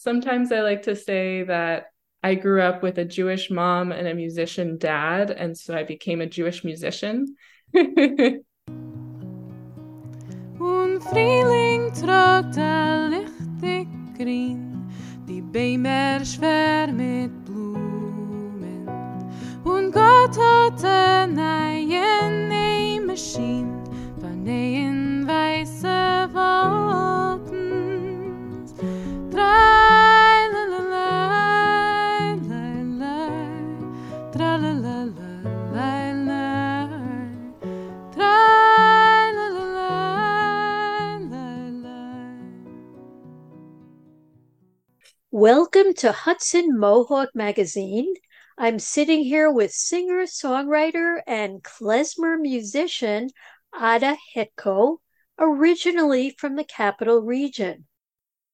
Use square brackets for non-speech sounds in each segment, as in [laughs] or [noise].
Sometimes I like to say that I grew up with a Jewish mom and a musician dad, and so I became a Jewish musician. Hun Frühling der Grün, die Bäume schwer mit Blumen. Und Gott Welcome to Hudson Mohawk Magazine. I'm sitting here with singer, songwriter, and klezmer musician Adah Hetko, originally from the capital region.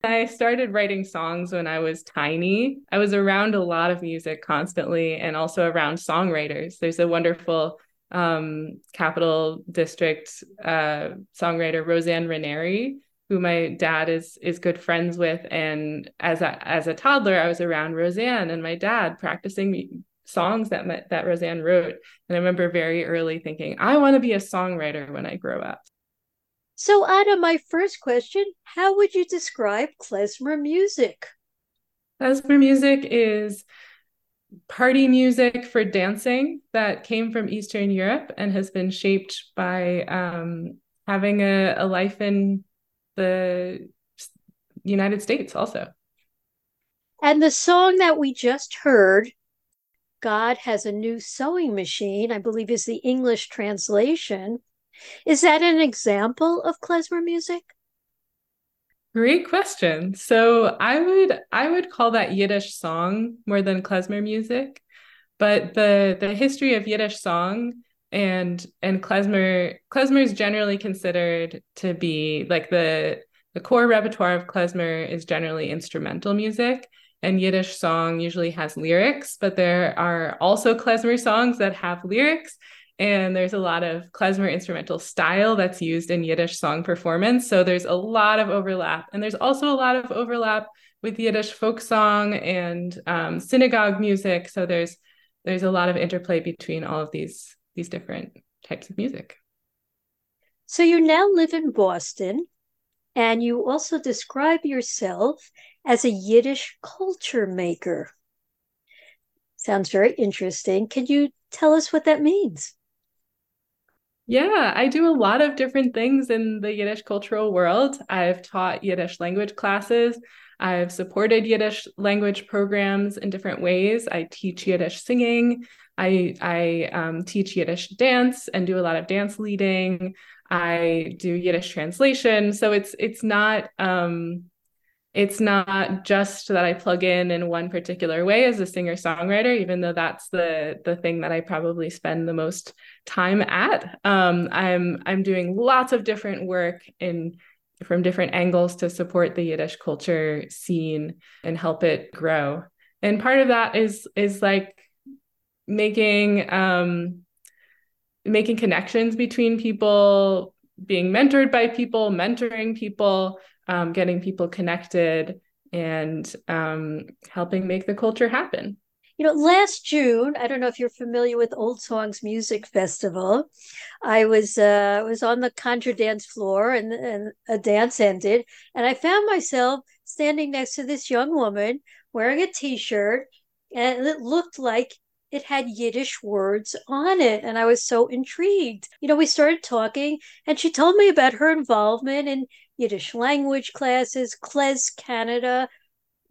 I started writing songs when I was tiny. I was around a lot of music constantly and also around songwriters. There's a wonderful um, Capital District uh, songwriter, Roseanne Ranieri, who my dad is is good friends with. And as a, as a toddler, I was around Roseanne and my dad practicing songs that my, that Roseanne wrote. And I remember very early thinking, I want to be a songwriter when I grow up. So, Adah, my first question How would you describe klezmer music? Klezmer music is party music for dancing that came from Eastern Europe and has been shaped by um, having a, a life in the United States also. And the song that we just heard, God has a new sewing machine, I believe is the English translation. Is that an example of klezmer music? Great question. So I would I would call that Yiddish song more than klezmer music, but the the history of Yiddish song and and klezmer klezmer is generally considered to be like the the core repertoire of klezmer is generally instrumental music and Yiddish song usually has lyrics, but there are also klezmer songs that have lyrics and there's a lot of klezmer instrumental style that's used in Yiddish song performance. So there's a lot of overlap, and there's also a lot of overlap with Yiddish folk song and um, synagogue music. So there's there's a lot of interplay between all of these these different types of music. So you now live in Boston, and you also describe yourself as a Yiddish culture maker. Sounds very interesting. Can you tell us what that means? Yeah, I do a lot of different things in the Yiddish cultural world. I've taught Yiddish language classes. I've supported Yiddish language programs in different ways. I teach Yiddish singing. I I um, teach Yiddish dance and do a lot of dance leading. I do Yiddish translation. So it's it's not um, it's not just that I plug in in one particular way as a singer songwriter, even though that's the the thing that I probably spend the most time at. Um, I'm I'm doing lots of different work in from different angles to support the Yiddish culture scene and help it grow. And part of that is is like making um, making connections between people, being mentored by people, mentoring people um, getting people connected and um, helping make the culture happen. You know, last June, I don't know if you're familiar with Old Songs Music Festival. I was uh, was on the contra dance floor, and, and a dance ended, and I found myself standing next to this young woman wearing a T-shirt, and it looked like it had Yiddish words on it. And I was so intrigued. You know, we started talking, and she told me about her involvement in Yiddish language classes, KlezCanada,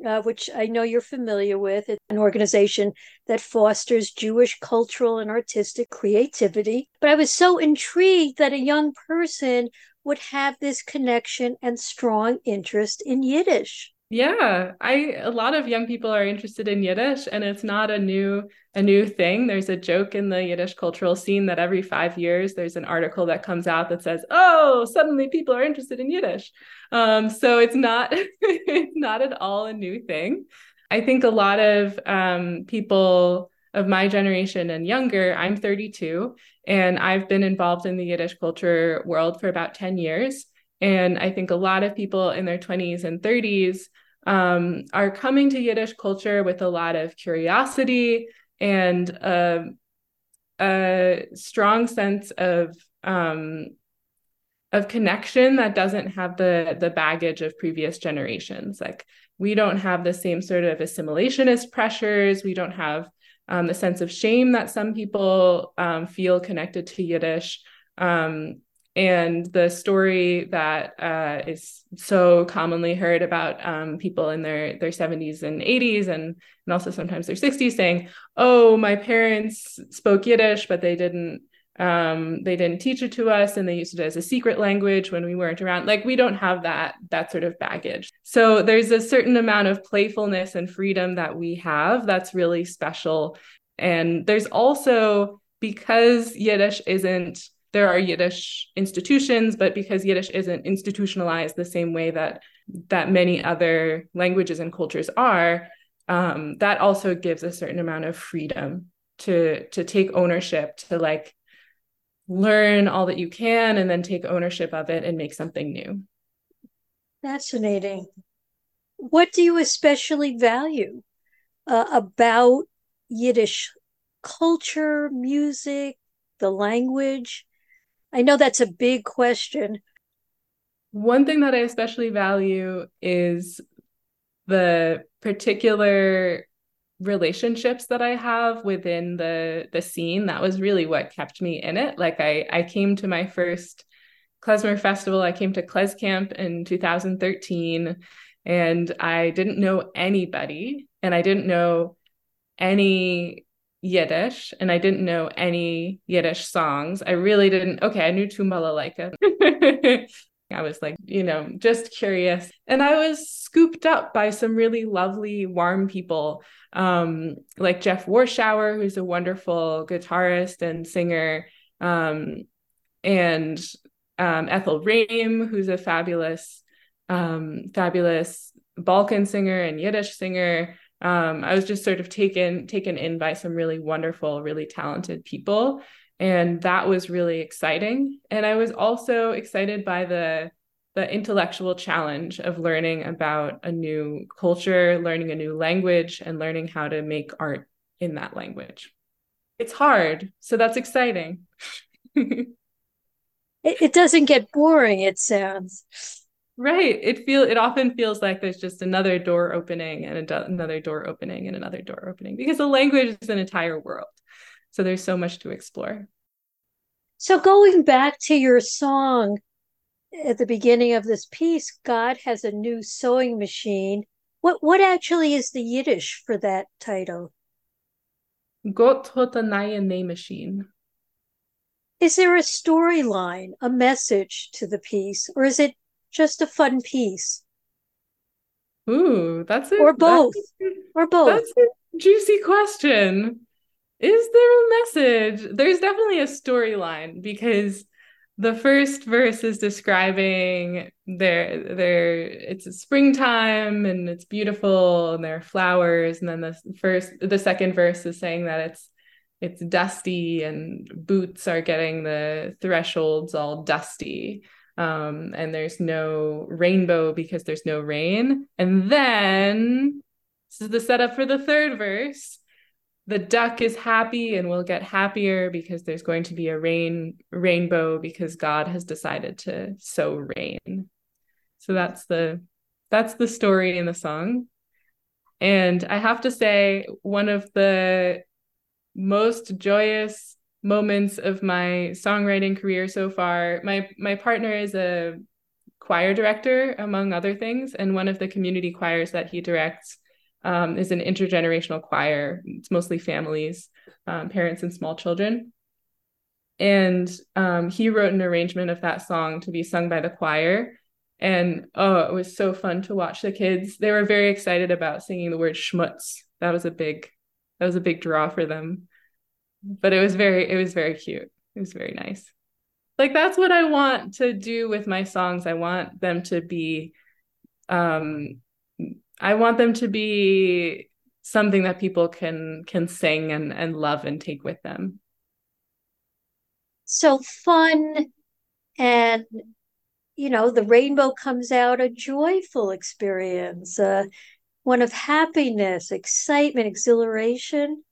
uh, which I know you're familiar with. It's an organization that fosters Jewish cultural and artistic creativity. But I was so intrigued that a young person would have this connection and strong interest in Yiddish. Yeah, I a lot of young people are interested in Yiddish and it's not a new a new thing. There's a joke in the Yiddish cultural scene that every 5 years there's an article that comes out that says, "Oh, suddenly people are interested in Yiddish." Um, so it's not [laughs] not at all a new thing. I think a lot of um, people of my generation and younger, I'm 32 and I've been involved in the Yiddish culture world for about 10 years. And I think a lot of people in their 20s and 30s um, are coming to Yiddish culture with a lot of curiosity and a, a strong sense of um, of connection that doesn't have the the baggage of previous generations. Like we don't have the same sort of assimilationist pressures. We don't have um, the sense of shame that some people um, feel connected to Yiddish. Um, and the story that uh, is so commonly heard about um, people in their their 70s and 80s and and also sometimes their 60s saying oh my parents spoke yiddish but they didn't um, they didn't teach it to us and they used it as a secret language when we weren't around. Like we don't have that that sort of baggage. So there's a certain amount of playfulness and freedom that we have that's really special. And there's also because yiddish isn't there are Yiddish institutions, but because Yiddish isn't institutionalized the same way that that many other languages and cultures are, um, that also gives a certain amount of freedom to to take ownership, to like learn all that you can, and then take ownership of it and make something new. Fascinating. What do you especially value uh, about Yiddish culture, music, the language? I know that's a big question. One thing that I especially value is the particular relationships that I have within the the scene. That was really what kept me in it. Like I I came to my first klezmer festival. I came to KlezKamp in 2013 and I didn't know anybody and I didn't know any Yiddish and I didn't know any Yiddish songs. I really didn't. Okay, I knew Tumbala [laughs] I was like, you know, just curious. And I was scooped up by some really lovely, warm people, um, like Jeff Warschauer, who's a wonderful guitarist and singer, um, and um, Ethel Raim, who's a fabulous, um, fabulous Balkan singer and Yiddish singer um, I was just sort of taken taken in by some really wonderful, really talented people, and that was really exciting. And I was also excited by the the intellectual challenge of learning about a new culture, learning a new language, and learning how to make art in that language. It's hard, so that's exciting. [laughs] it, it doesn't get boring, it sounds. Right. It feel it often feels like there's just another door opening and another door opening and another door opening because the language is an entire world. So there's so much to explore. So going back to your song at the beginning of this piece, God has a new sewing machine. What what actually is the Yiddish for that title? Gott hat a neue Nähmaschine. Is there a storyline, a message to the piece, or is it just a fun piece? Ooh, that's it. Or both. or both. That's a juicy question. Is there a message? There's definitely a storyline because the first verse is describing their their it's springtime and it's beautiful and there are flowers and then the first the second verse is saying that it's it's dusty and boots are getting the thresholds all dusty um, and there's no rainbow because there's no rain. And then this is the setup for the third verse. The duck is happy and will get happier because there's going to be a rain rainbow because God has decided to sow rain. So that's the that's the story in the song. And I have to say, one of the most joyous moments of my songwriting career so far. My my partner is a choir director, among other things, and one of the community choirs that he directs um, is an intergenerational choir. It's mostly families, um, parents, and small children. And um, he wrote an arrangement of that song to be sung by the choir. And oh, it was so fun to watch the kids. They were very excited about singing the word schmutz. That was a big, that was a big draw for them but it was very it was very cute. It was very nice. Like that's what i want to do with my songs. I want them to be um i want them to be something that people can can sing and and love and take with them. So fun and you know, the rainbow comes out a joyful experience, uh, one of happiness, excitement, exhilaration.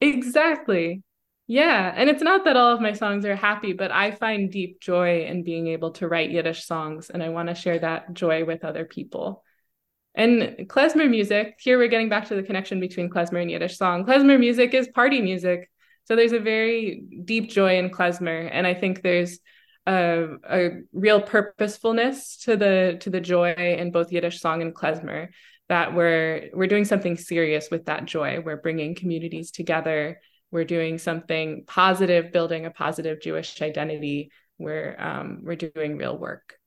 Exactly. Yeah. And it's not that all of my songs are happy, but I find deep joy in being able to write Yiddish songs. And I want to share that joy with other people. And klezmer music, here we're getting back to the connection between klezmer and Yiddish song. Klezmer music is party music. So there's a very deep joy in klezmer. And I think there's a, a real purposefulness to the to the joy in both Yiddish song and klezmer that we're we're doing something serious with that joy. We're bringing communities together. We're doing something positive, building a positive Jewish identity. We're um, we're doing real work.